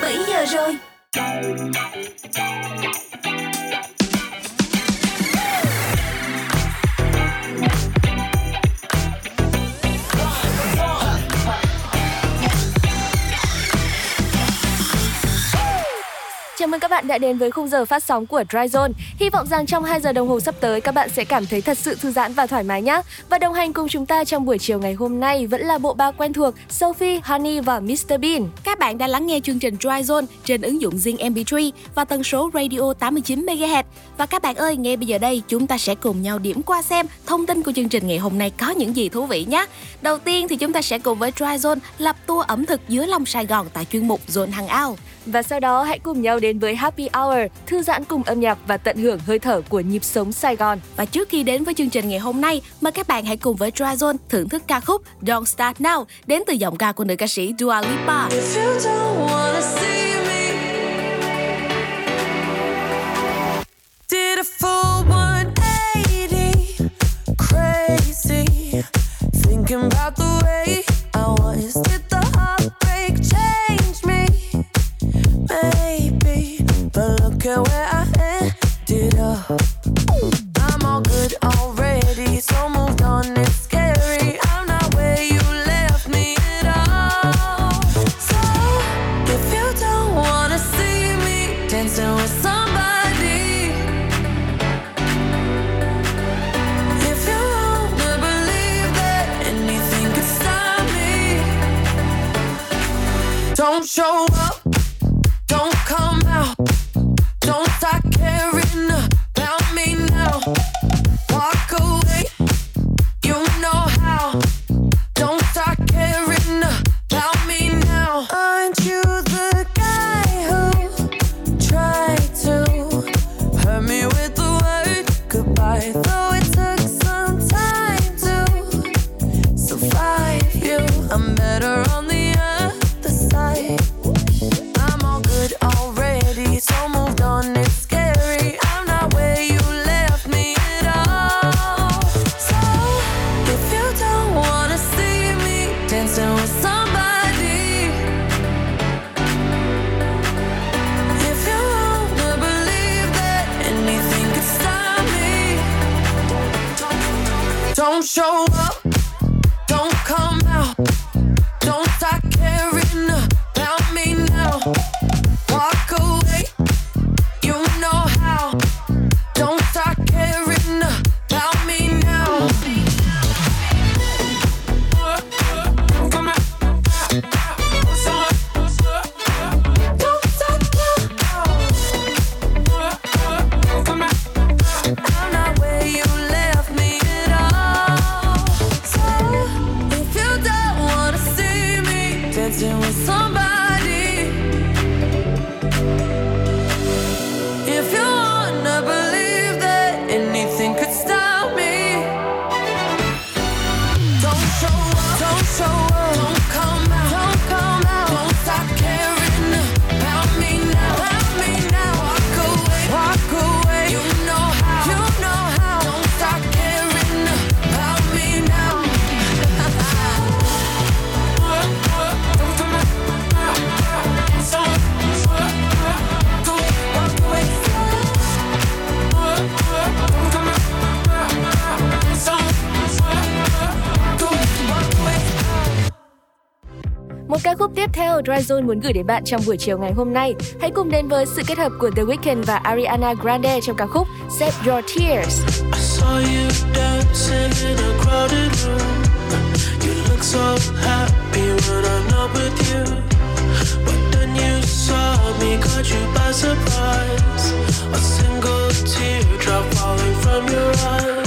17 giờ rồi. Chào mừng các bạn đã đến với khung giờ phát sóng của Dry Zone. Hy vọng rằng trong 2 giờ đồng hồ sắp tới các bạn sẽ cảm thấy thật sự thư giãn và thoải mái nhé. Và đồng hành cùng chúng ta trong buổi chiều ngày hôm nay vẫn là bộ ba quen thuộc Sophie, Honey và Mr Bean. Các bạn đang lắng nghe chương trình Dry Zone trên ứng dụng Zing MP3 và tần số radio 89 MHz. Và các bạn ơi, ngay bây giờ đây chúng ta sẽ cùng nhau điểm qua xem thông tin của chương trình ngày hôm nay có những gì thú vị nhé. Đầu tiên thì chúng ta sẽ cùng với Dry Zone lập tour ẩm thực dưới lòng Sài Gòn tại chuyên mục Zone Hàng Ao. Và sau đó hãy cùng nhau đến với Happy Hour, thư giãn cùng âm nhạc và tận hưởng hơi thở của nhịp sống Sài Gòn. Và trước khi đến với chương trình ngày hôm nay, mời các bạn hãy cùng với Dry Zone thưởng thức ca khúc Don't Start Now đến từ giọng ca của nữ ca sĩ Dua Lipa. Did a full 180, crazy. Thinking about the way I was. At where I ended up. I'm all good already, so moved on. It's scary. I'm not where you left me at all. So if you don't wanna see me dancing with somebody, if you wanna believe that anything could stop me, don't show up, don't come out, Dryzone muốn gửi đến bạn trong buổi chiều ngày hôm nay. Hãy cùng đến với sự kết hợp của The Weeknd và Ariana Grande trong ca khúc Save Your Tears. I saw you dancing in a crowded room. You look so happy when I'm not with you. But then you saw me, caught you by surprise. A single teardrop falling from your eyes.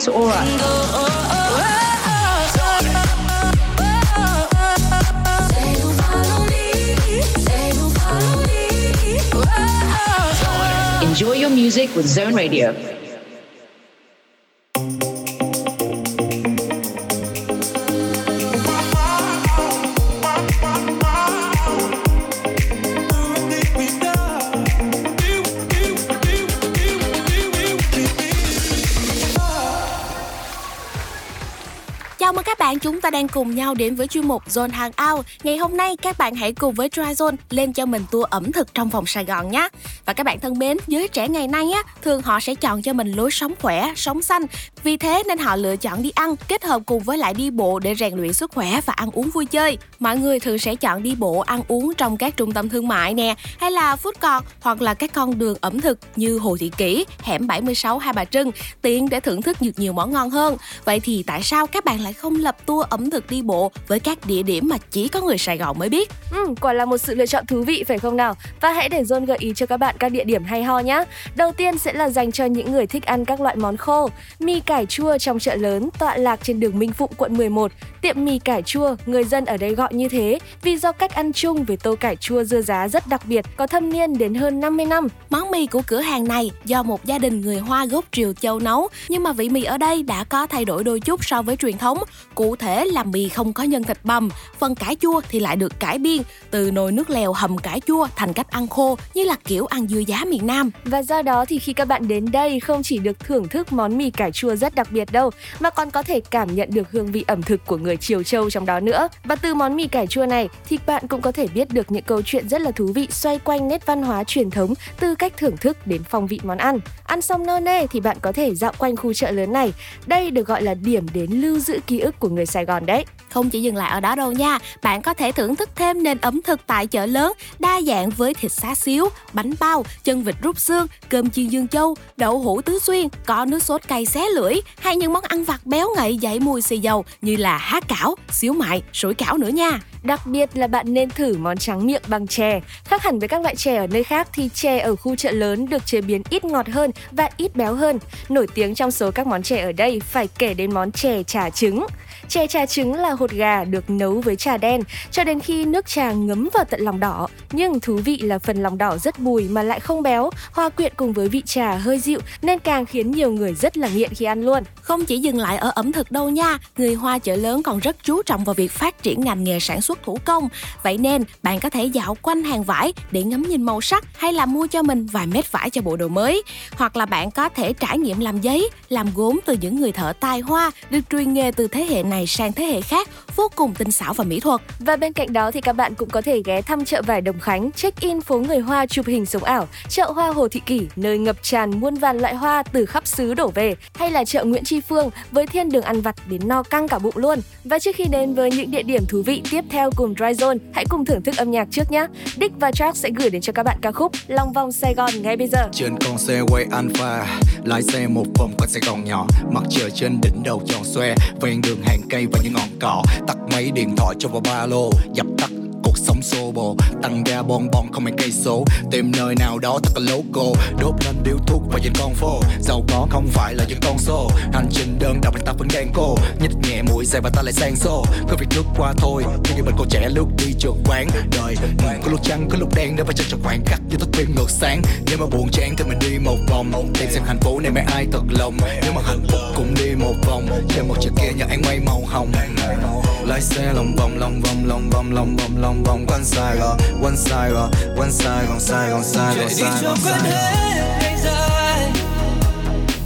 It's Rita bạn, chúng ta đang cùng nhau đến với chuyên mục Zone Hangout. Ngày hôm nay các bạn hãy cùng với Tryzone lên cho mình tour ẩm thực trong vòng Sài Gòn nhé. Và các bạn thân mến, giới trẻ ngày nay á, thường họ sẽ chọn cho mình lối sống khỏe, sống xanh. Vì thế nên họ lựa chọn đi ăn kết hợp cùng với lại đi bộ để rèn luyện sức khỏe và ăn uống vui chơi. Mọi người thường sẽ chọn đi bộ ăn uống trong các trung tâm thương mại nè, hay là food court hoặc là các con đường ẩm thực như Hồ Thị Kỷ, hẻm 76 Hai Bà Trưng, tiện để thưởng thức được nhiều món ngon hơn. Vậy thì tại sao các bạn lại không lập tour ẩm thực đi bộ với các địa điểm mà chỉ có người Sài Gòn mới biết? Ừ, quả là một sự lựa chọn thú vị phải không nào? Và hãy để John gợi ý cho các bạn các địa điểm hay ho nhé. Đầu tiên sẽ là dành cho những người thích ăn các loại món khô. Mì cải chua trong chợ lớn tọa lạc trên đường Minh Phụng, quận 11. Tiệm mì cải chua, người dân ở đây gọi như thế vì do cách ăn chung với tô cải chua dưa giá rất đặc biệt, có thâm niên đến hơn 50 năm. Món mì của cửa hàng này do một gia đình người Hoa gốc Triều Châu nấu, nhưng mà vị mì ở đây đã có thay đổi đôi chút so với truyền thống. Cụ thể là mì không có nhân thịt bằm, phần cải chua thì lại được cải biên từ nồi nước lèo hầm cải chua thành cách ăn khô như là kiểu ăn dưa giá miền Nam. Và do đó thì khi các bạn đến đây không chỉ được thưởng thức món mì cải chua rất đặc biệt đâu, mà còn có thể cảm nhận được hương vị ẩm thực của người Triều Châu trong đó nữa. Và từ món mì cải chua này thì bạn cũng có thể biết được những câu chuyện rất là thú vị xoay quanh nét văn hóa truyền thống từ cách thưởng thức đến phong vị món ăn. Ăn xong no nê thì bạn có thể dạo quanh khu chợ lớn này. Đây được gọi là điểm đến lưu giữ ký ức của người Sài Gòn đấy. Không chỉ dừng lại ở đó đâu nha, bạn có thể thưởng thức thêm nền ẩm thực tại chợ lớn đa dạng với thịt xá xíu, bánh bao, chân vịt rút xương, cơm chiên dương châu, đậu hũ tứ xuyên, có nước sốt cay xé lưỡi hay những món ăn vặt béo ngậy dậy mùi xì dầu như là há cảo, xíu mại, sủi cảo nữa nha. Đặc biệt là bạn nên thử món trắng miệng bằng chè. Khác hẳn với các loại chè ở nơi khác thì chè ở khu chợ lớn được chế biến ít ngọt hơn và ít béo hơn. Nổi tiếng trong số các món chè ở đây phải kể đến món chè trà trứng. Chè trà trứng là hột gà được nấu với trà đen cho đến khi nước trà ngấm vào tận lòng đỏ. Nhưng thú vị là phần lòng đỏ rất bùi mà lại không béo, hòa quyện cùng với vị trà hơi dịu nên càng khiến nhiều người rất là nghiện khi ăn luôn. Không chỉ dừng lại ở ẩm thực đâu nha, người Hoa chợ lớn còn rất chú trọng vào việc phát triển ngành nghề sản xuất thủ công. Vậy nên bạn có thể dạo quanh hàng vải để ngắm nhìn màu sắc hay là mua cho mình vài mét vải cho bộ đồ mới. Hoặc là bạn có thể trải nghiệm làm giấy, làm gốm từ những người thợ tài hoa được truyền nghề từ thế hệ này sang thế hệ khác, vô cùng tinh xảo và mỹ thuật. Và bên cạnh đó thì các bạn cũng có thể ghé thăm chợ vải Đồng Khánh, check-in phố người Hoa chụp hình sống ảo, chợ hoa Hồ Thị Kỷ, nơi ngập tràn muôn vàn loại hoa từ khắp xứ đổ về, hay là chợ Nguyễn Tri Phương với thiên đường ăn vặt đến no căng cả bụng luôn. Và trước khi đến với những địa điểm thú vị tiếp theo cùng Dry Zone, hãy cùng thưởng thức âm nhạc trước nhé. Dick và Track sẽ gửi đến cho các bạn ca khúc Long vòng Sài Gòn ngay bây giờ. Trên con xe quay Alpha Lái xe một vòng quanh Sài Gòn nhỏ Mặt trời trên đỉnh đầu tròn xoe Ven đường hàng cây và những ngọn cỏ. Tắt máy điện thoại cho vào ba lô, Dập tắt cuộc sống xô bồ. Tăng ga bon bon, không mấy cây số. Tìm nơi nào đó thật là loco đốt lên điếu thuốc và nhìn con phố giàu có không phải là những con số hành trình đơn độc anh ta vẫn đang cô. Nhích nhẹ mũi xe và ta lại sang xô. Cứ việc lướt qua thôi cứ như mình còn trẻ lúc đi trường quán. Đời ừ, có lúc trắng có lúc đen để phải chân cho khoảng cách như thức khuya ngược sáng. Nếu mà buồn chán thì mình đi một vòng. Tìm xem thành phố này mấy ai thật lòng. Nếu mà hạnh phúc cũng đi một vòng. Trên một chiếc kia nhờ anh quay màu hồng. Lái xe lòng vòng lòng vòng lòng vòng lòng vòng, lòng vòng quanh Sài Gòn quanh Sài Gòn quanh Sài Gòn Sài Gòn Sài Gòn Sài Gòn Sài Gòn hết ngày dài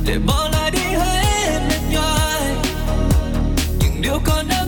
để bỏ lại đi hết mệt nhoài. Những điều còn đang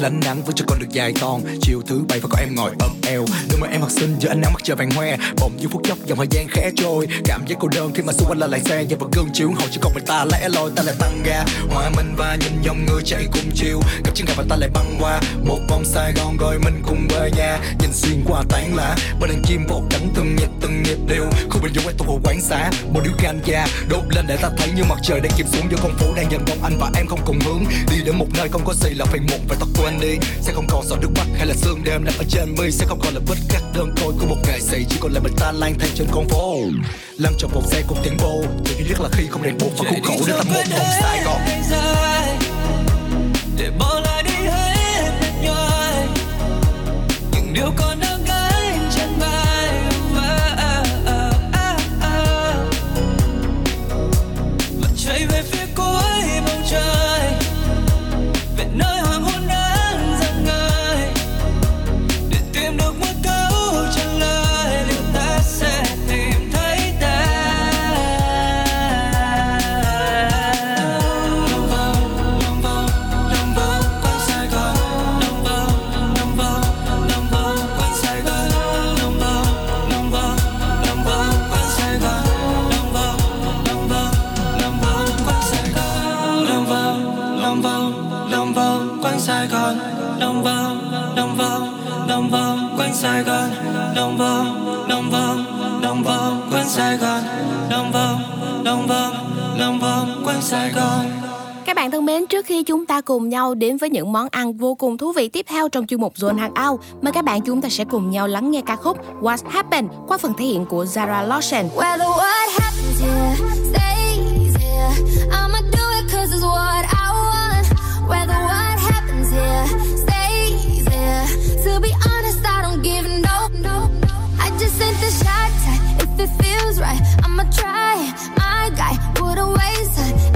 lánh nắng vẫn cho con được dài thon chiều thứ bảy và có em ngồi ôm eo đôi mà em học sinh giữa ánh nắng mặt trời vàng hoe. Bỗng như phút chốc dòng thời gian khẽ trôi. Cảm giác cô đơn khi mà xung quanh là lại xe và vẫn gương chiếu. Hậu chỉ còn mình ta lẽ loi, ta lại tăng ga. Hòa mình và nhìn dòng người chạy cùng chiều. Gặp chân gặp và ta lại băng qua. Một vòng sài gòn gọi mình cùng về nhà. Nhìn xuyên qua tán lá, bên đàn chim vỗ cánh từng nhịp từng nhịp đều. Không bình dung quay tụ quán xá, một điếu ganja đốt lên để ta thấy như mặt trời đang chìm xuống giữa con phố đang dần đông. Anh và em không cùng hướng, đi đến một nơi không có gì là phải muộn. Phải tóc quên đi, sẽ không còn giọt nước mắt hay là sương đêm nằm ở trên mi, sẽ không còn là vết các đơn côi của một ngày sĩ chỉ còn lại mình ta lang thang trên con phố. Lăn trong một xe cùng tiếng vô điều duy nhất là khi không đèn buộc và khúc khẩu để tập một vòng sài gòn để bỏ lại đi hết mệt những điều còn nhau đến với những món ăn vô cùng thú vị tiếp theo trong chuyên mục Zone Hangout, mời các bạn chúng ta sẽ cùng nhau lắng nghe ca khúc What Happened qua phần thể hiện của Zara Lawson. Well, what happens here stays here, I'ma do it 'cause it's what I want. Whether what happens here stays here. To be honest, I don't give no, no. I just sent the shot. If it feels right, I'ma try. My guy what a waste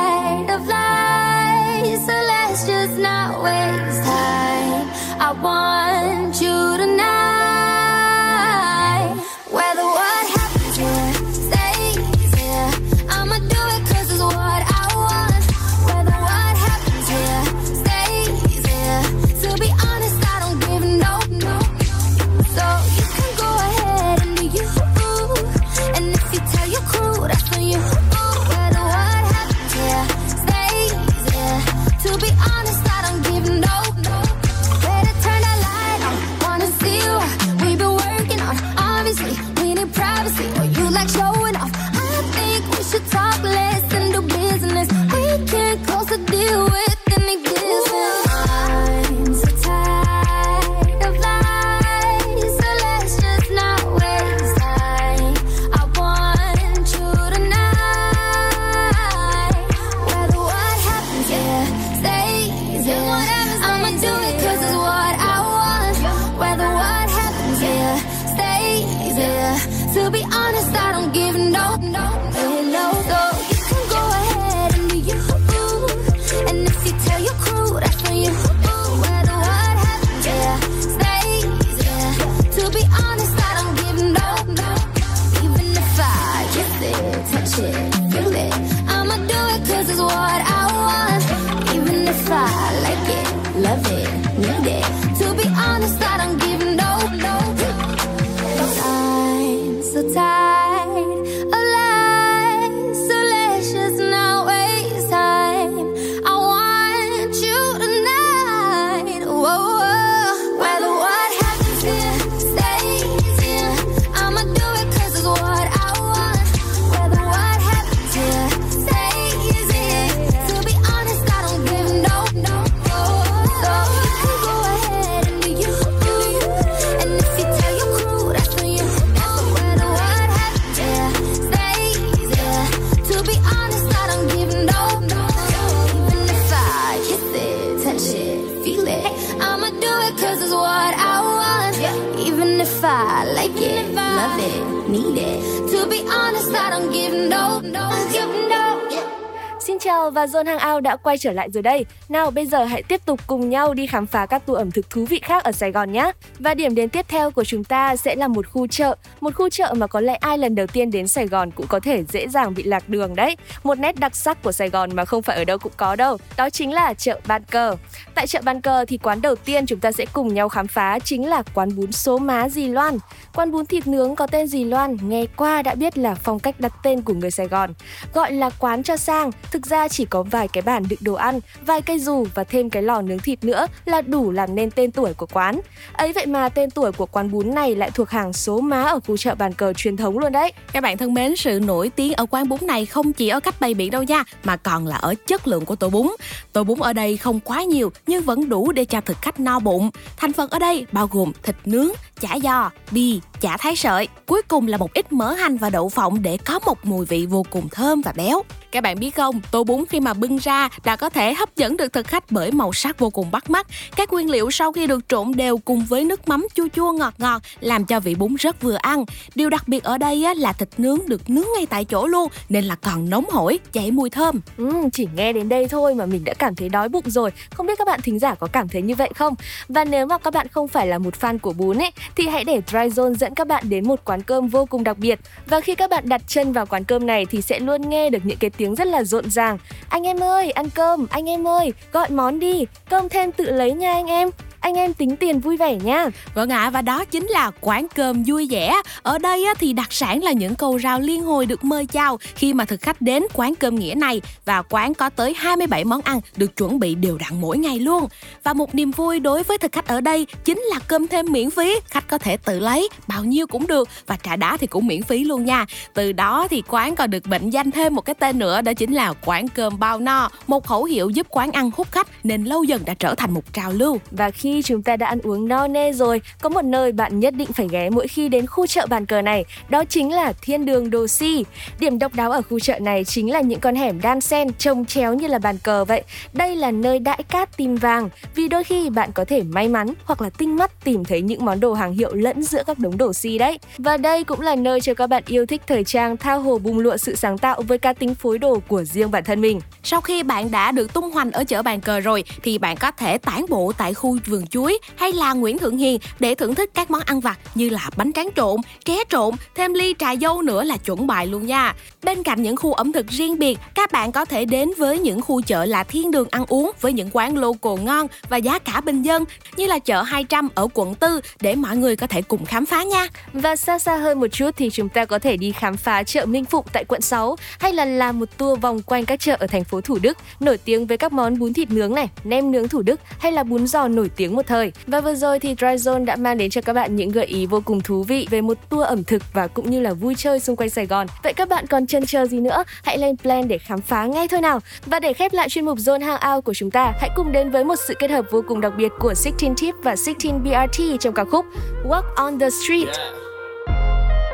Xin chào và Zone Hangout đã quay trở lại rồi đây. Nào bây giờ hãy tiếp tục cùng nhau đi khám phá các tour ẩm thực thú vị khác ở Sài Gòn nhé. Và điểm đến tiếp theo của chúng ta sẽ là một khu chợ, một khu chợ mà có lẽ ai lần đầu tiên đến Sài Gòn cũng có thể dễ dàng bị lạc đường đấy. Một nét đặc sắc của Sài Gòn mà không phải ở đâu cũng có đâu, đó chính là chợ Ban Cờ. Tại chợ Ban Cờ thì quán đầu tiên chúng ta sẽ cùng nhau khám phá chính là quán bún số má Dì Loan. Quán bún thịt nướng có tên Dì Loan, nghe qua đã biết là phong cách đặt tên của người Sài Gòn. Gọi là quán cho sang, thực ra chỉ có vài cái bàn đựng đồ ăn, vài cây dù và thêm cái lò nướng thịt nữa là đủ làm nên tên tuổi của quán. Ấy vậy mà tên tuổi của quán bún này lại thuộc hàng số má ở khu chợ bàn cờ truyền thống luôn đấy. Các bạn thân mến, sự nổi tiếng ở quán bún này không chỉ ở cách bày biện đâu nha, mà còn là ở chất lượng của tô bún. Tô bún ở đây không quá nhiều nhưng vẫn đủ để cho thực khách no bụng. Thành phần ở đây bao gồm thịt nướng, chả giò, bì, chả thái sợi. Cuối cùng là một ít mỡ hành và đậu phộng để có một mùi vị vô cùng thơm và béo. Các bạn biết không, tô bún khi mà bưng ra đã có thể hấp dẫn được thực khách bởi màu sắc vô cùng bắt mắt. Các nguyên liệu sau khi được trộn đều cùng với nước mắm chua chua ngọt ngọt làm cho vị bún rất vừa ăn. Điều đặc biệt ở đây là thịt nướng được nướng ngay tại chỗ luôn nên là còn nóng hổi, chảy mùi thơm. Ừ, chỉ nghe đến đây thôi mà mình đã cảm thấy đói bụng rồi. Không biết các bạn thính giả có cảm thấy như vậy không? Và nếu mà các bạn không phải là một fan của bún ấy thì hãy để Dry Zone dẫn các bạn đến một quán cơm vô cùng đặc biệt. Và khi các bạn đặt chân vào quán cơm này thì sẽ luôn nghe được những cái tiếng rất là rộn ràng. Anh em ơi, ăn cơm, anh em ơi, gọi món đi, cơm thêm tự lấy nha anh em. Anh em tính tiền vui vẻ nha. Vâng ạ, và đó chính là quán cơm vui vẻ. Ở đây thì đặc sản là những cầu rau liên hồi được mời chào khi mà thực khách đến quán cơm nghĩa này và quán có tới 27 món ăn được chuẩn bị đều đặn mỗi ngày luôn. Và một niềm vui đối với thực khách ở đây chính là cơm thêm miễn phí, khách có thể tự lấy bao nhiêu cũng được và trà đá thì cũng miễn phí luôn nha. Từ đó thì quán còn được mệnh danh thêm một cái tên nữa đó chính là quán cơm bao no, một khẩu hiệu giúp quán ăn hút khách nên lâu dần đã trở thành một trào lưu. Và khi chúng ta đã ăn uống no nê rồi, có một nơi bạn nhất định phải ghé mỗi khi đến khu chợ bàn cờ này, đó chính là Thiên đường Đồ Si. Điểm độc đáo ở khu chợ này chính là những con hẻm đan xen trông chéo như là bàn cờ vậy. Đây là nơi đãi cát tìm vàng, vì đôi khi bạn có thể may mắn hoặc là tinh mắt tìm thấy những món đồ hàng hiệu lẫn giữa các đống đồ si đấy. Và đây cũng là nơi cho các bạn yêu thích thời trang tha hồ bùng lụa sự sáng tạo với cá tính phối đồ của riêng bản thân mình. Sau khi bạn đã được tung hoành ở chợ bàn cờ rồi thì bạn có thể tản bộ tại khu vườn chuối hay là Nguyễn Thượng Hiền để thưởng thức các món ăn vặt như là bánh tráng trộn, ké trộn, thêm ly trà dâu nữa là chuẩn bài luôn nha. Bên cạnh những khu ẩm thực riêng biệt, các bạn có thể đến với những khu chợ là thiên đường ăn uống với những quán local ngon và giá cả bình dân như là chợ 200 ở quận 4 để mọi người có thể cùng khám phá nha. Và xa xa hơn một chút thì chúng ta có thể đi khám phá chợ Minh Phụng tại quận 6 hay là làm một tour vòng quanh các chợ ở thành phố Thủ Đức nổi tiếng với các món bún thịt nướng này, nem nướng Thủ Đức hay là bún giò nổi tiếng một thời. Và vừa rồi thì Dry Zone đã mang đến cho các bạn những gợi ý vô cùng thú vị về một tour ẩm thực và cũng như là vui chơi xung quanh Sài Gòn. Vậy các bạn còn chân chờ gì nữa? Hãy lên plan để khám phá ngay thôi nào. Và để khép lại chuyên mục Zone Hangout của chúng ta, hãy cùng đến với một sự kết hợp vô cùng đặc biệt của 16 Tip và 16 BRT trong ca khúc Walk on the Street.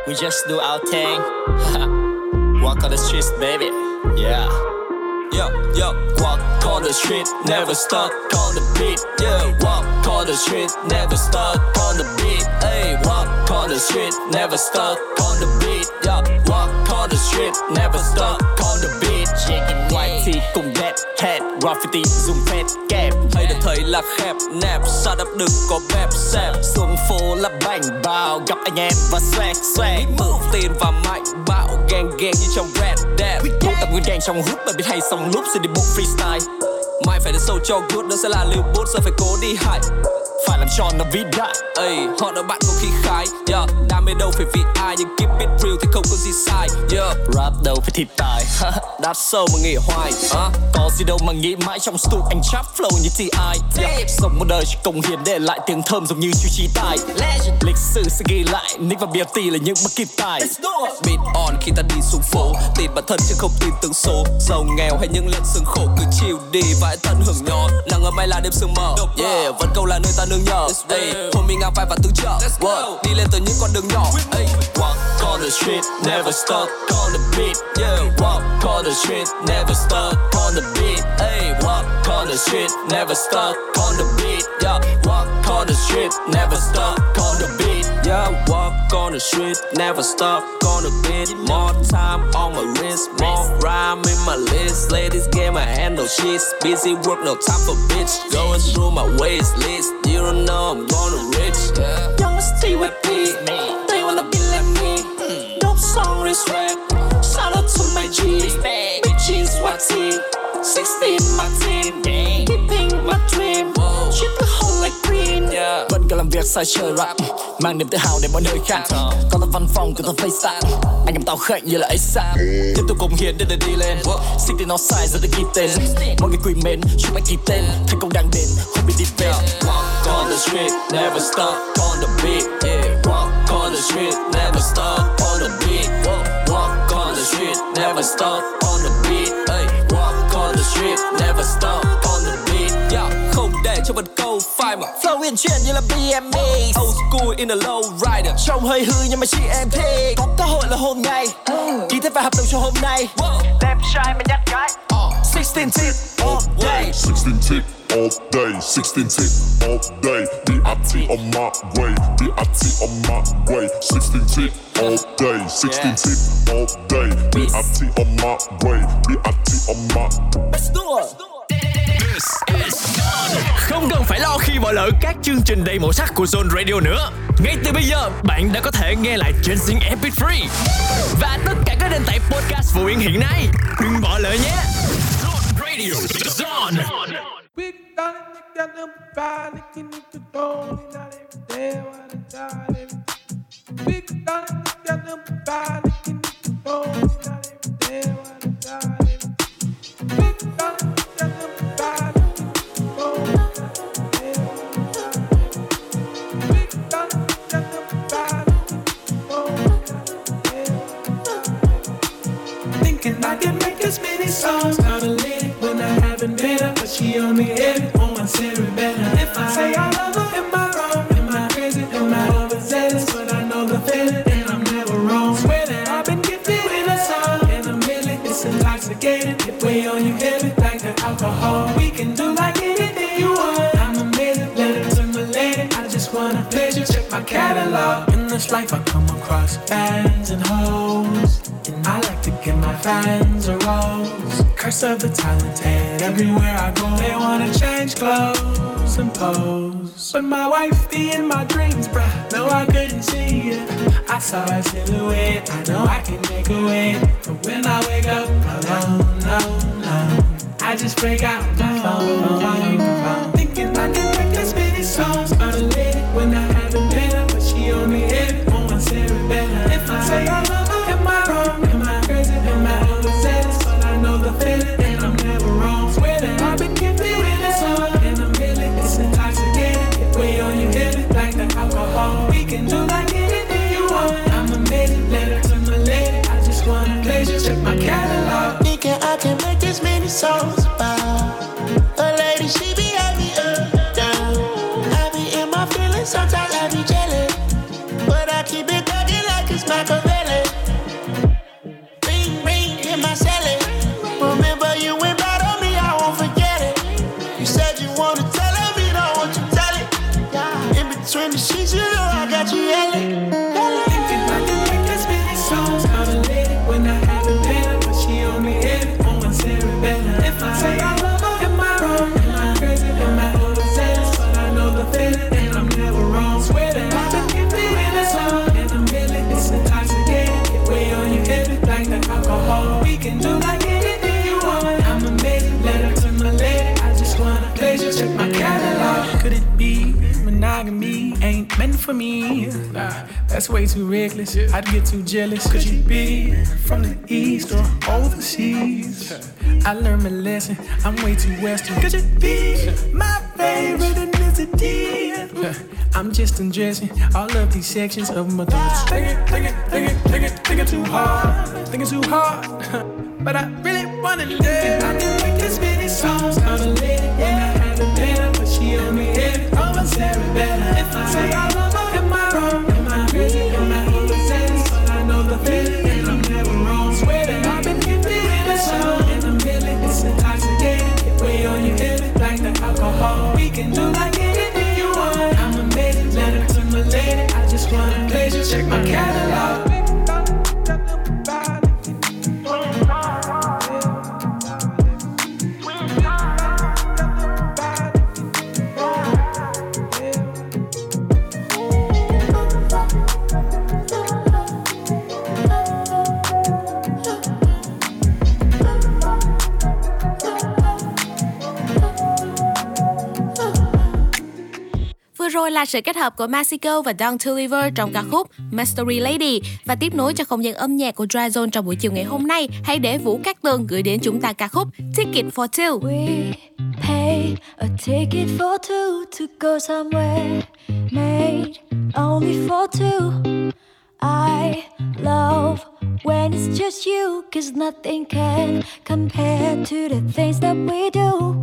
We just do our thing. Walk on the streets, baby. Yeah. Yo, yo, walk on the street, never stuck on the beat. Yeah, walk on the street, never stuck on the beat. Hey, walk on the street, never stuck on the beat. Yeah, walk on the strip, never stuck on the beat. White tee cùng dead hat, graffiti dùng phép kẹp. Thấy được thấy là khép nẹp, sao đắp đừng có bẹp xẹp. Xuống phố là bành bao, gặp anh em và swag swag. Mượn tiền và mạnh bạo, gang gang như trong Red Dead. Tụ tập nguyên gang trong hút mà biết hay xong lúc sẽ đi bộ freestyle. Mai phải đến sâu cho good, nó sẽ là liều bút, giờ phải cố đi hại làm cho nó vĩ đại. Ây, họ nói bạn có khí khái yeah. Đam mê đâu phải vì ai Nhưng keep it real thì không có gì sai yeah. Rap đâu phải thi tài. Đáp sâu mà nghĩ hoài uh. Có gì đâu mà nghĩ mãi trong studio anh trap flow như T.I. yeah. Sống một đời chỉ công hiến để lại tiếng thơm giống như chú trí tài Lịch sử sẽ ghi lại Nick và BRT là những bất kỳ tài. Beat on khi ta đi xuống phố Tin bản thân chứ không tin tướng số. Giàu nghèo hay những lần sương khổ cứ chiều đi và hãy tận hưởng nhỏ. Nắng ở mai là đêm sương mờ Yeah, vẫn câu là nơi ta nương nhờ Ey, hôm mình ngang vai và tương trợ What? Đi lên từ những con đường nhỏ. Ey, walk on the street, never stuck on the beat. Yeah, walk on the street, never stuck on the beat. Ey, walk on the street, never stuck on the beat. Yeah, walk on the street, never stuck on the beat. Yeah, walk on the street, never on the beat. More time on my wrist, more rhyme in my list. Ladies get my handle shit. Busy work, no time for bitch. Going through my waist list. You don't know I'm gonna reach. Yeah. Young TYP, they wanna be like me. Dope song respect. Shout out to my G. Bitches, what team? 16 my team. Keeping my dream. Shit the whole like green. Yeah. Bên cả làm việc sai chơi rap Mang niềm tự hào đến mọi nơi khác. Con tao văn phòng của tao sáng, Anh em tao khệnh như là ASAP Tiếp tục cống hiến để đời đi lên. Xích tên nó sai giờ tôi ghi tên. Mọi người quý mến, chúc anh ghi tên. Thành công đang đến, không biết đi về Walk on the street, never stop. On the beat. Yeah, walk on the street, never stop. On the beat. Walk on the street, never stop. On the beat. Hey, walk on the street, never stop. On the beat. Yeah, không để cho mình phai mà flow uyển chuyển như là BME. Old school in a low rider, trông hơi hư nhưng mà chị em thích. Có cơ hội là hôm nay, ký kết và hợp đồng cho hôm nay. Đẹp trai mà nhát gái. 16 tip all day. 16 tick all day, 16 tick all day. BIT on my way, BIT on my way. 16 tick all day, 16 tick all day. BIT on my way, BIT on my Let's do it. Không cần phải lo khi bỏ lỡ các chương trình đầy màu sắc của Zone Radio nữa. Ngay từ bây giờ, bạn đã có thể nghe lại trên Zing Epic Free và tất cả các nền tảng podcast phổ biến hiện nay. Đừng bỏ lỡ nhé. Zone Radio, Zone. We got it together, body can you control it, not every day, what a time. We got it together, body can you control it, not every day, what a time. We Thinking I can make as many songs out of lady when I haven't been her, but she only hit it on my cerebellum. If I say I love her, of the talented. Everywhere I go, they wanna change clothes and pose. But my wife be in my dreams, bruh. No, I couldn't see it. I saw a silhouette. I know I can make a way. But when I wake up alone, no, no. I just break out my phone, wanna check my catalog. Could it be monogamy ain't meant for me? Nah, that's way too reckless. I'd get too jealous. Could you be from the east or overseas? I learned my lesson. I'm way too western. Could you be my favorite ethnicity? I'm just undressing all of these sections of my thoughts. Thinking, thinking, thinking, thinking, thinking too hard. Thinking too hard. But I really wanna live. I can make as many songs out of lady when hit it on my cerebellum. If I rồi là sự kết hợp của Mexico và Don Toliver trong ca khúc Mystery Lady và tiếp nối cho không gian âm nhạc của Dry Zone trong buổi chiều ngày hôm nay. Hãy để Vũ Cát Tường gửi đến chúng ta ca khúc Ticket for Two. We pay a ticket for two to go somewhere made only for two. I love when it's just you, cause nothing can compare to the things that we do.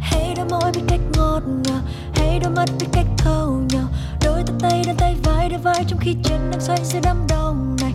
Hey, đôi môi biết cách ngọt ngào, đôi mắt biết cách thâu nhau. Đôi tay tay đan tay vai, đôi vai trong khi chân đang xoay giữa đám đông này.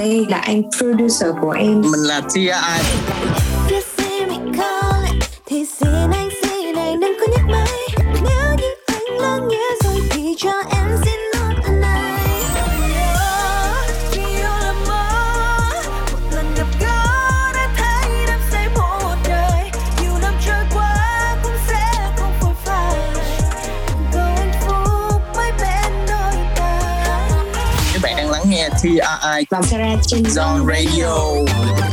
Đây là anh producer của em. Mình là TI. TI và Sarah trên Zone Radio.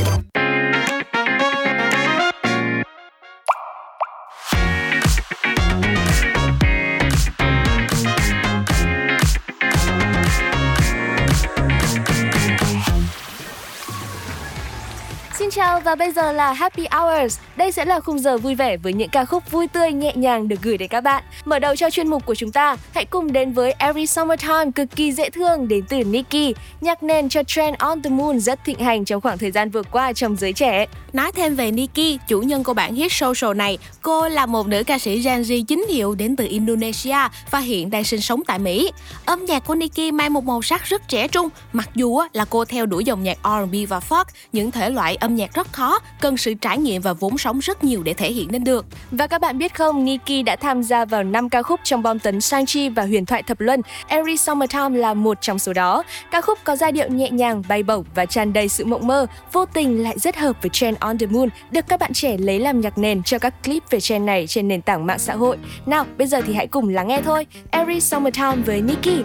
Và bây giờ là Happy Hours. Đây sẽ là khung giờ vui vẻ với những ca khúc vui tươi nhẹ nhàng được gửi đến các bạn. Mở đầu cho chuyên mục của chúng ta, hãy cùng đến với Every Summertime cực kỳ dễ thương đến từ Nicki. Nhạc nền cho trend On The Moon rất thịnh hành trong khoảng thời gian vừa qua trong giới trẻ. Nói thêm về Nicki, chủ nhân của bản hit social này, cô là một nữ ca sĩ Gen Z chính hiệu đến từ Indonesia và hiện đang sinh sống tại Mỹ. Âm nhạc của Nicki mang một màu sắc rất trẻ trung, mặc dù là cô theo đuổi dòng nhạc R&B và folk, những thể loại âm nhạc rất khó, cần sự trải nghiệm và vốn sống rất nhiều để thể hiện nên được. Và các bạn biết không, Nicki đã tham gia vào 5 ca khúc trong bom tấn Sang-chi và huyền thoại thập luân. Every Summertime là một trong số đó. Ca khúc có giai điệu nhẹ nhàng, bay bổng và tràn đầy sự mộng mơ, vô tình lại rất hợp với trend On The Moon, được các bạn trẻ lấy làm nhạc nền cho các clip về trend này trên nền tảng mạng xã hội. Nào, bây giờ thì hãy cùng lắng nghe thôi. Every Summertime với Nicki.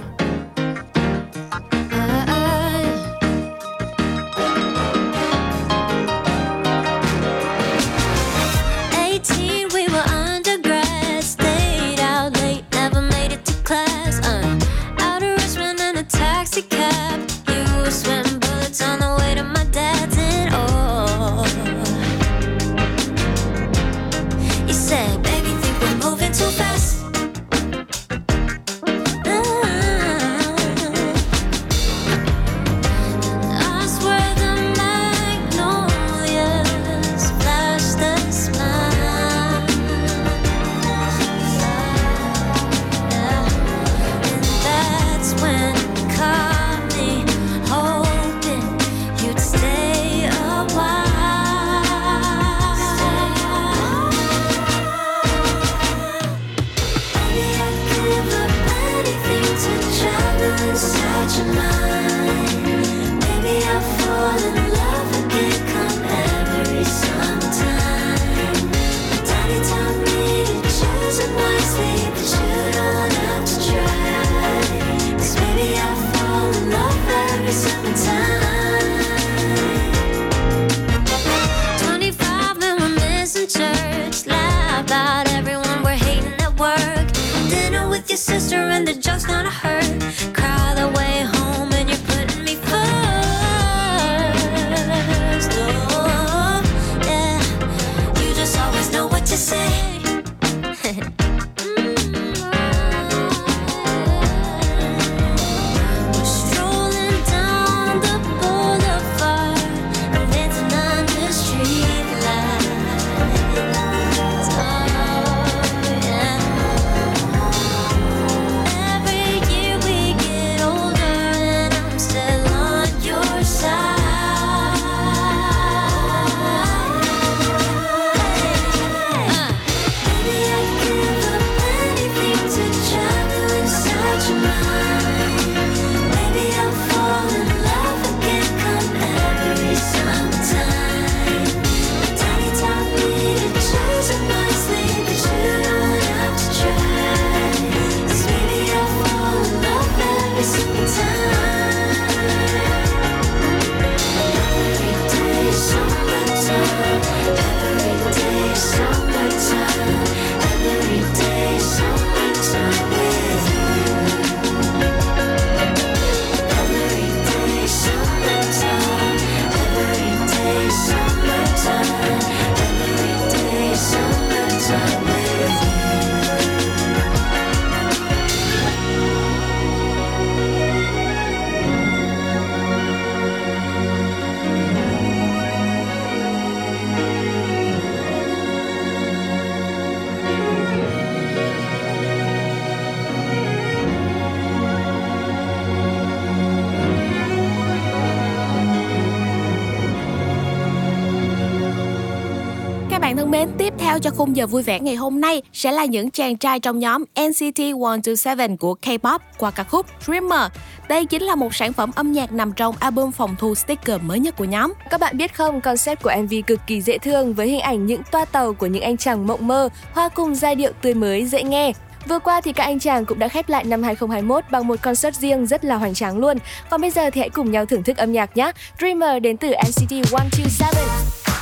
Cho khung giờ vui vẻ ngày hôm nay sẽ là những chàng trai trong nhóm NCT 127 của K-pop qua ca khúc Dreamer. Đây chính là một sản phẩm âm nhạc nằm trong album phòng thu sticker mới nhất của nhóm. Các bạn biết không, concept của MV cực kỳ dễ thương với hình ảnh những toa tàu của những anh chàng mộng mơ, hoa cùng giai điệu tươi mới dễ nghe. Vừa qua thì các anh chàng cũng đã khép lại năm 2021 bằng một concert riêng rất là hoành tráng luôn. Còn bây giờ thì hãy cùng nhau thưởng thức âm nhạc nhé. Dreamer đến từ NCT 127.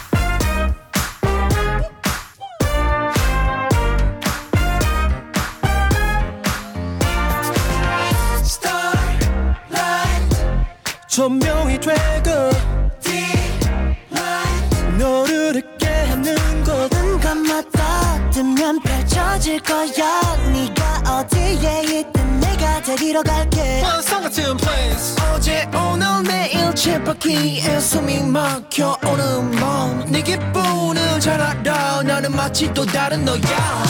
조명이 되고 너를 잊게 하는 곳 눈 감았다 뜨면 펼쳐질 거야. 네가 어디에 있든 내가 데리러 갈게. 환상 같은 place 어제 오늘 내일 칠바퀴에 숨이 막혀 오는 몸네 기분을 잘 알아. 나는 마치 또 다른 너야.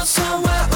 어서 와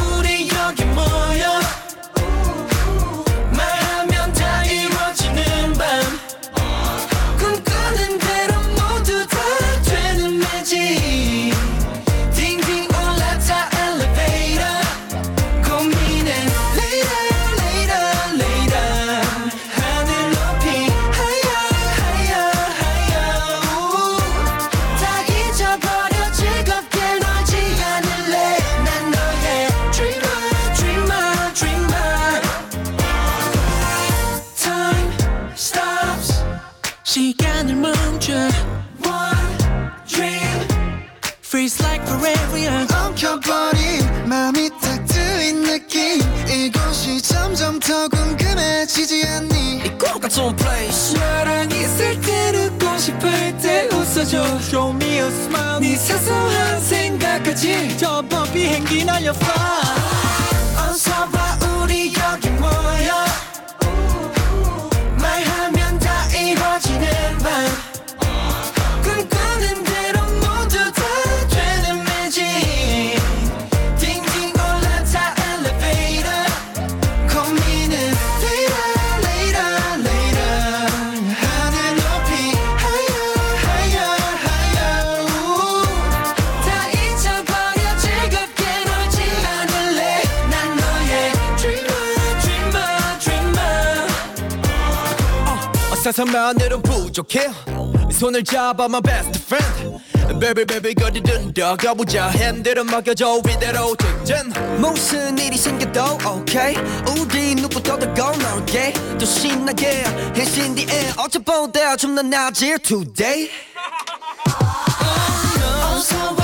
이곳 같은 place. 나랑 있을 땐 웃고 싶을 때 웃어줘. Show me a smile. 네 사소한 생각까지. 저번 비행기 날려봐. 어서 와 우리 여기 어사선만으로 부족해. 손을 잡아 my best friend. Baby baby 거리든 더 가보자. 핸들은 맡겨줘. 이대로 직진 무슨 일이 생겨도 okay. 우리 누구보다 더 넓게. 더 신나게 해신 뒤에 어제보다 좀더 나아질 today. 어서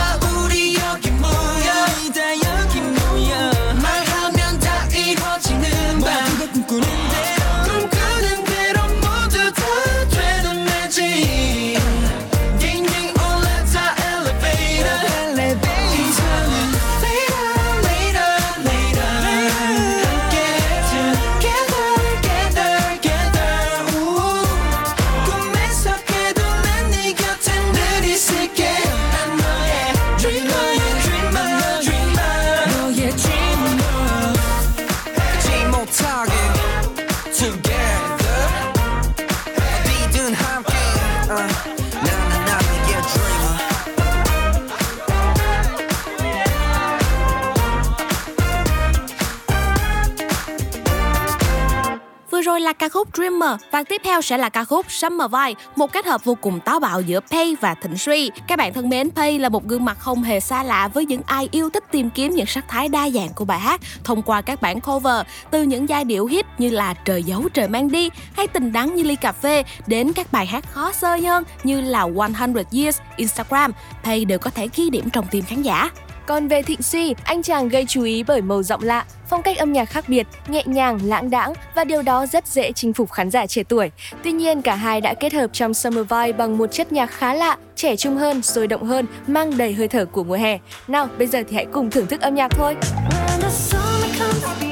Vừa rồi là ca khúc Dreamer và tiếp theo sẽ là ca khúc Summer Vibe, một kết hợp vô cùng táo bạo giữa Pay và Thịnh Suy. Các bạn thân mến, Pay là một gương mặt không hề xa lạ với những ai yêu thích tìm kiếm những sắc thái đa dạng của bài hát thông qua các bản cover, từ những giai điệu hit như là Trời giấu trời mang đi hay Tình đắng như ly cà phê đến các bài hát khó sơ hơn như là 100 Years, Instagram, Pay đều có thể ghi điểm trong tim khán giả. Còn về Thịnh Suy, anh chàng gây chú ý bởi màu giọng lạ, phong cách âm nhạc khác biệt, nhẹ nhàng, lãng đãng và điều đó rất dễ chinh phục khán giả trẻ tuổi. Tuy nhiên, cả hai đã kết hợp trong Summer Vibe bằng một chất nhạc khá lạ, trẻ trung hơn, sôi động hơn, mang đầy hơi thở của mùa hè. Nào, bây giờ thì hãy cùng thưởng thức âm nhạc thôi. When the summer comes,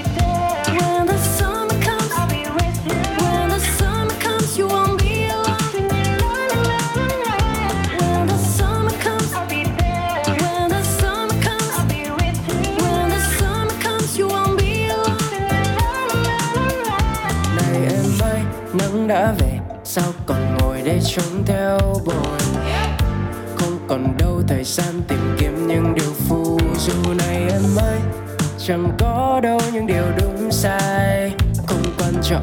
đã về sao còn ngồi đây trông theo buồn không còn đâu thời gian tìm kiếm những điều phù du này em ơi. Chẳng có đâu những điều đúng sai. Không quan trọng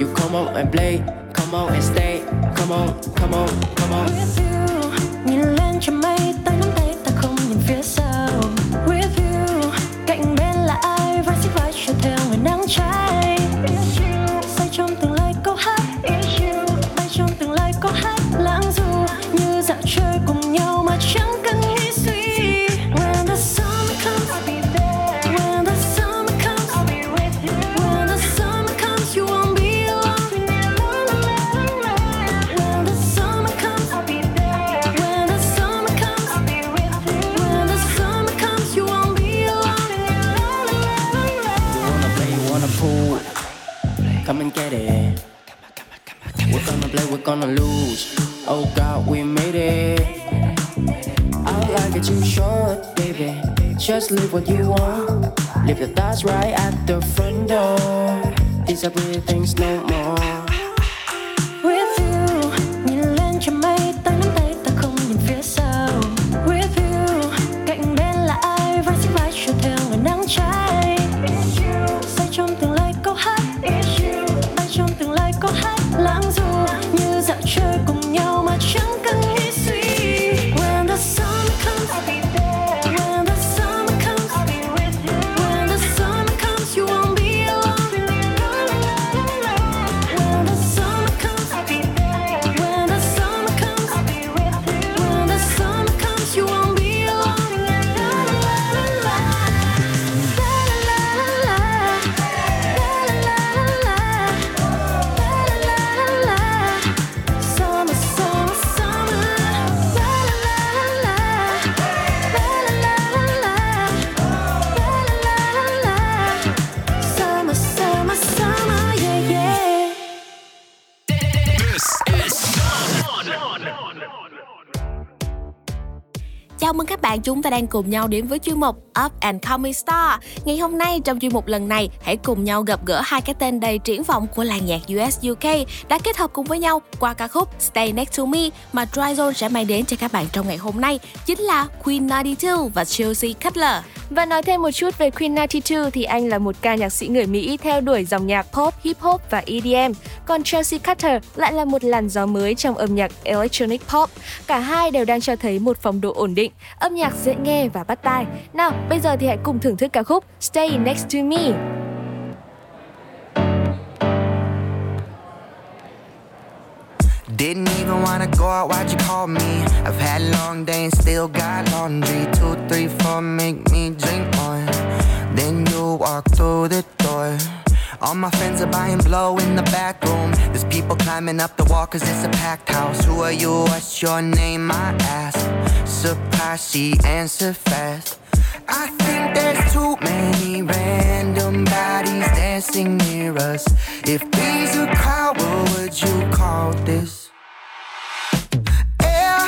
you come on and play come on and stay come on come on come on. With you, nhìn lên cho mây. Just live what you want. Leave your thoughts right at the front door. Disappear things no more. Đang cùng nhau đến với chuyên mục Up and Coming Star. Ngày hôm nay trong chuyên mục lần này, hãy cùng nhau gặp gỡ hai cái tên đầy triển vọng của làng nhạc US UK đã kết hợp cùng với nhau qua ca khúc Stay Next to Me mà Dryzone sẽ mang đến cho các bạn trong ngày hôm nay, chính là Queen 92 và Chelsea Cutler. Và nói thêm một chút về Queen 92 thì anh là một ca nhạc sĩ người Mỹ theo đuổi dòng nhạc pop, hip hop và EDM. Còn Chelsea Cutter lại là một làn gió mới trong âm nhạc electronic pop. Cả hai đều đang cho thấy một phong độ ổn định, âm nhạc dễ nghe và bắt tai. Nào, bây giờ thì hãy cùng thưởng thức ca khúc Stay Next to Me. Didn't even wanna go out, why'd you call me? I've had a long day and still got laundry. Two, three, four, make me drink more. Then you walk through the door. All my friends are buying blow in the back room. There's people climbing up the wall cause it's a packed house. Who are you? What's your name? I ask. Surprised she answered fast. I think there's too many random bodies dancing near us. If these a crowd, what would you call this? Yeah,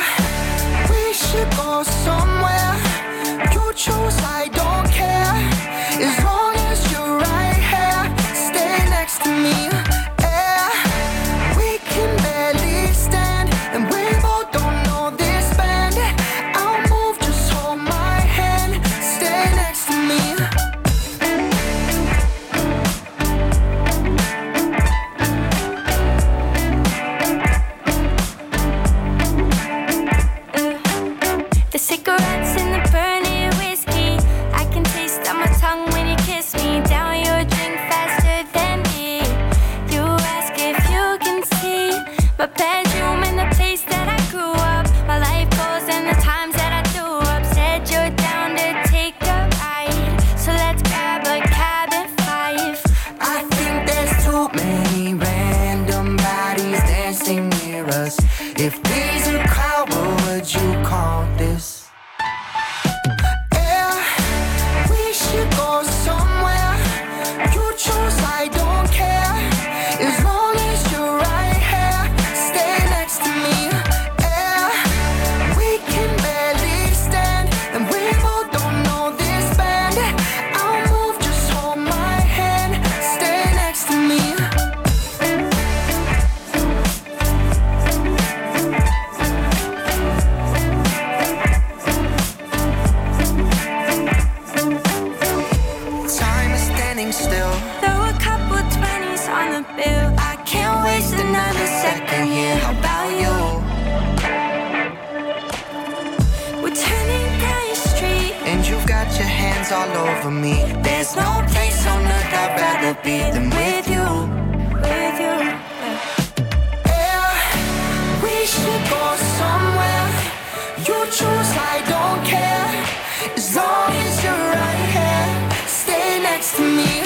we should go somewhere. You choose, I don't care. As long me. a bedroom and the place that I grew up. My life goals and the times that I do up. Said you're down to take a ride, so let's grab a cab at five. I think there's too many random bodies dancing near us. If these are crowd, what would you? Over me. There's no place on earth I'd rather be than with you. With you. Yeah, we should go somewhere. You choose, I don't care. As long as you're right here, stay next to me.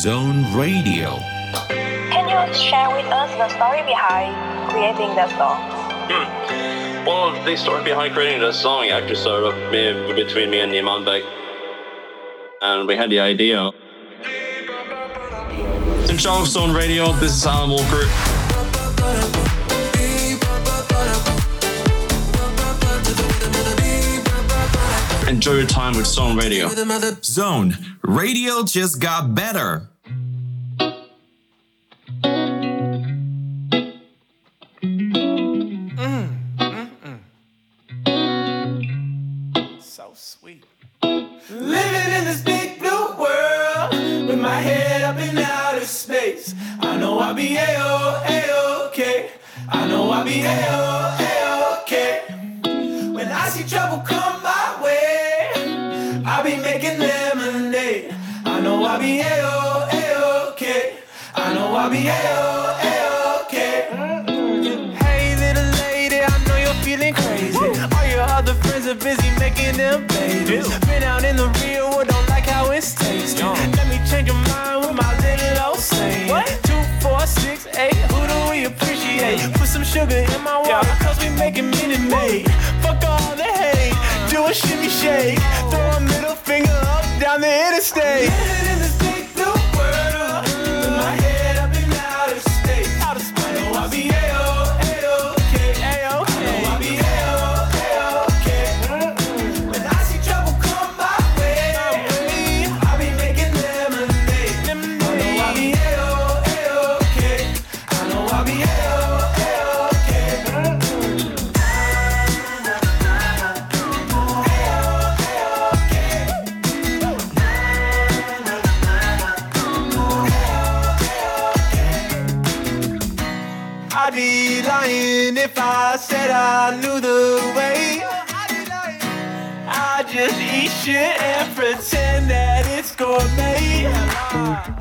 Zone Radio. Can you share with us the story behind creating that song? Hmm. Well, the story behind creating the song actually started up me, between me and Niman Beck. And we had the idea. In charge of Zone Radio, this is Alan Walker. Enjoy your time with Zone Radio. Zone Radio just got better. I'll be A-O, A-OK. When I see trouble come my way, I'll be making lemonade. I know I'll be A-O, A-OK. I know I'll be A-O, A-OK. Hey little lady, I know you're feeling crazy. All your other friends are busy making them babies. Sugar in my water, cause we making Minute Maid. Fuck all the hate, do a shimmy shake. Throw a middle finger up down the interstate. I'd be lying if I said I knew the way. I just eat shit and pretend that it's gourmet.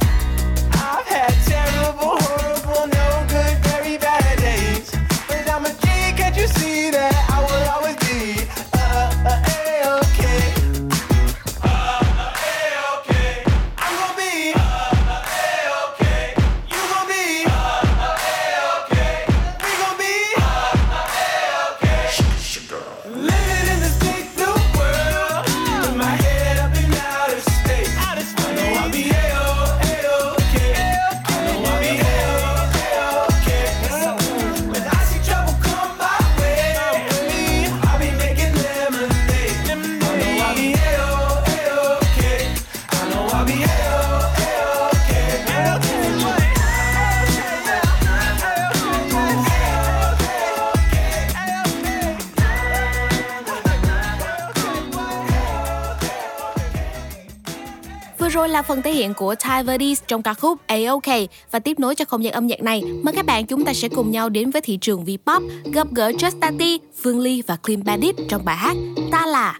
phần thể hiện của Ty Verdes trong ca khúc A-OK. Và tiếp nối cho không gian âm nhạc này, mời các bạn chúng ta sẽ cùng nhau đến với thị trường V-pop, gặp gỡ Just Phương Ly và Clean Bandit trong bài hát Ta là.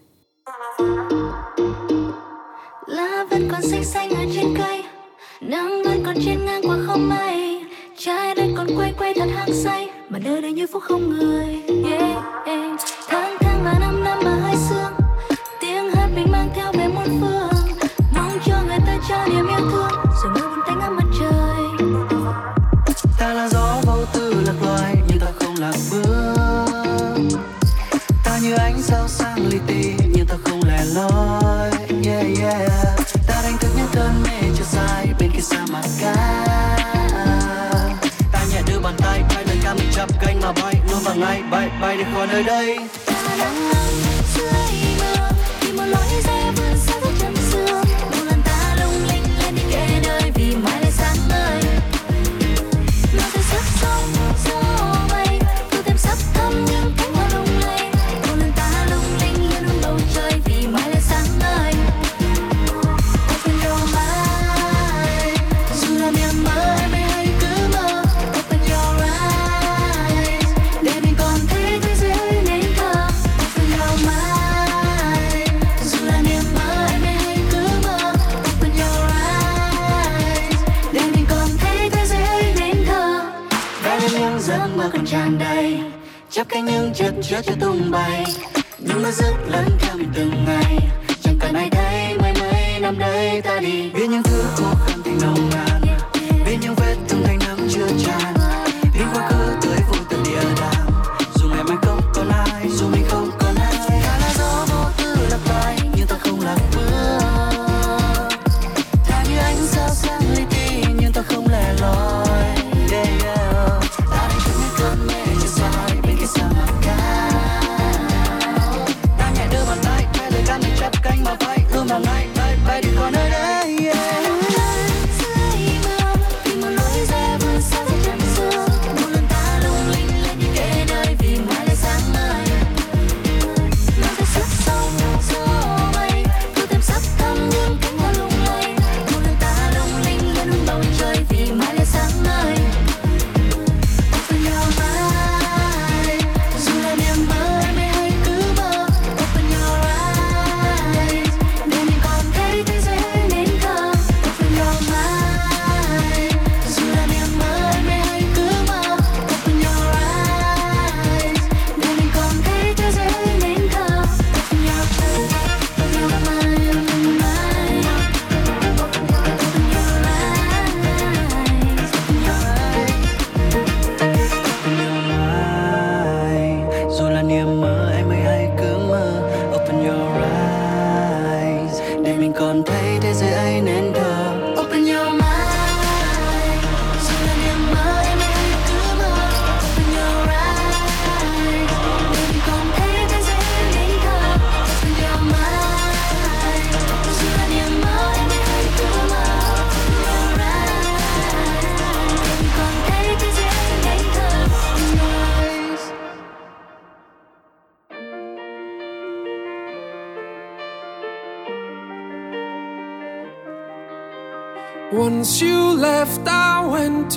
Lá vẫn còn xanh xanh ở trên cây Nắng vẫn còn trên ngang qua không mây. Trái đất còn quay quay thật hăng say Mà nơi đây như phút không người. Yeah, yeah. Tháng tháng mà năm năm mà hơi city nhưng ta không lẻ loi, yeah yeah. Ta đánh thức những cơn mê chưa sai, bên kia xa mặt ca. Ta nhẹ đưa bàn tay, bay lời ca mình chập cánh mà bay luôn bằng ngay bay bay đi khỏi nơi đây. ta đang cho tung bay. Nhưng mà giấc lớn thầm từng ngày.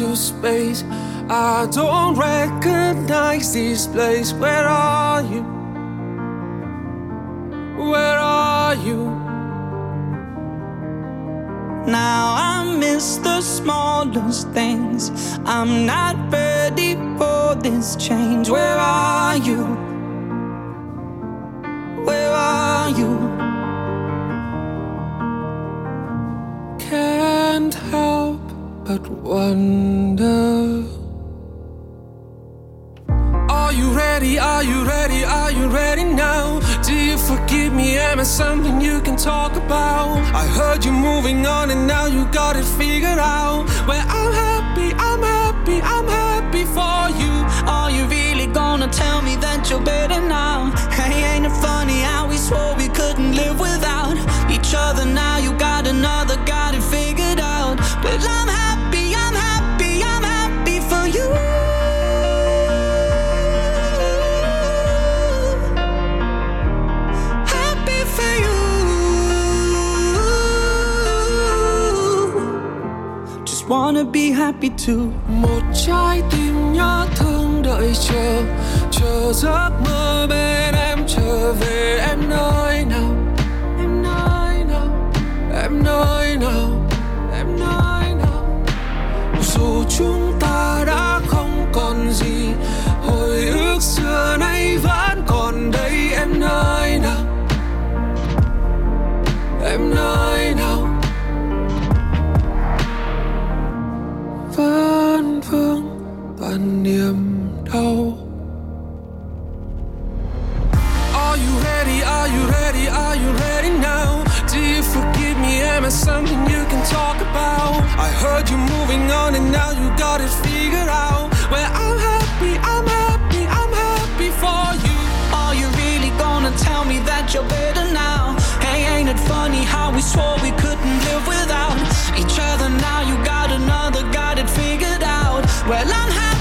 into space. I don't recognize this place. Where are you? Where are you? Now I miss the smallest things. I'm not ready for this change. Where are you? you can talk about. I heard you moving on and now you got it figured out. Well, I'm happy, I'm happy, I'm happy for you. Are you really gonna tell me that you're better now? Be happy too. một trái tim nhớ thương đợi chờ chờ giấc mơ bên em trở về. Em nơi nào? Em nơi nào? Em nơi nào? Em nơi nào? Dù chúng ta đã không còn gì, hồi ức xưa nay vẫn còn đây. Em nơi nào? Em nơi me? Something you can talk about? I heard you moving on and now you got it figured out. Well, I'm happy, I'm happy, I'm happy for you. Are you really gonna tell me that you're better now? Hey, ain't it funny how we swore we couldn't live without each other? Now you got another, got it figured out. Well, I'm happy,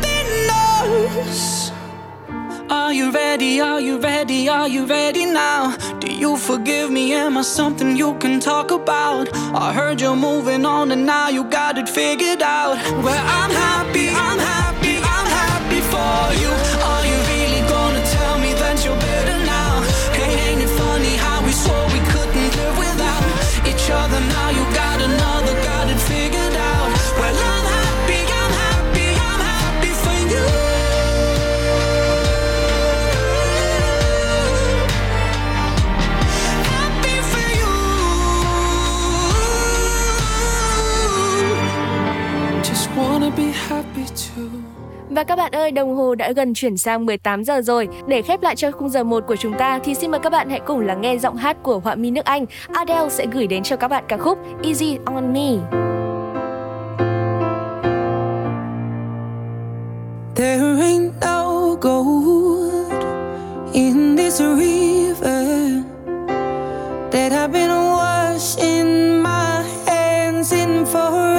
been us? Are you ready? Are you ready? Are you ready now? Do you forgive me? Am I something you can talk about? I heard you're moving on and now you got it figured out. Well, I'm happy, I'm happy, I'm happy for you. Và các bạn ơi, đồng hồ đã gần chuyển sang 18 giờ rồi. Để khép lại cho khung giờ 1 của chúng ta thì xin mời các bạn hãy cùng lắng nghe giọng hát của họa mi nước Anh. Adele sẽ gửi đến cho các bạn ca khúc Easy on Me. There ain't no gold in this river that I've been washing my hands in forever.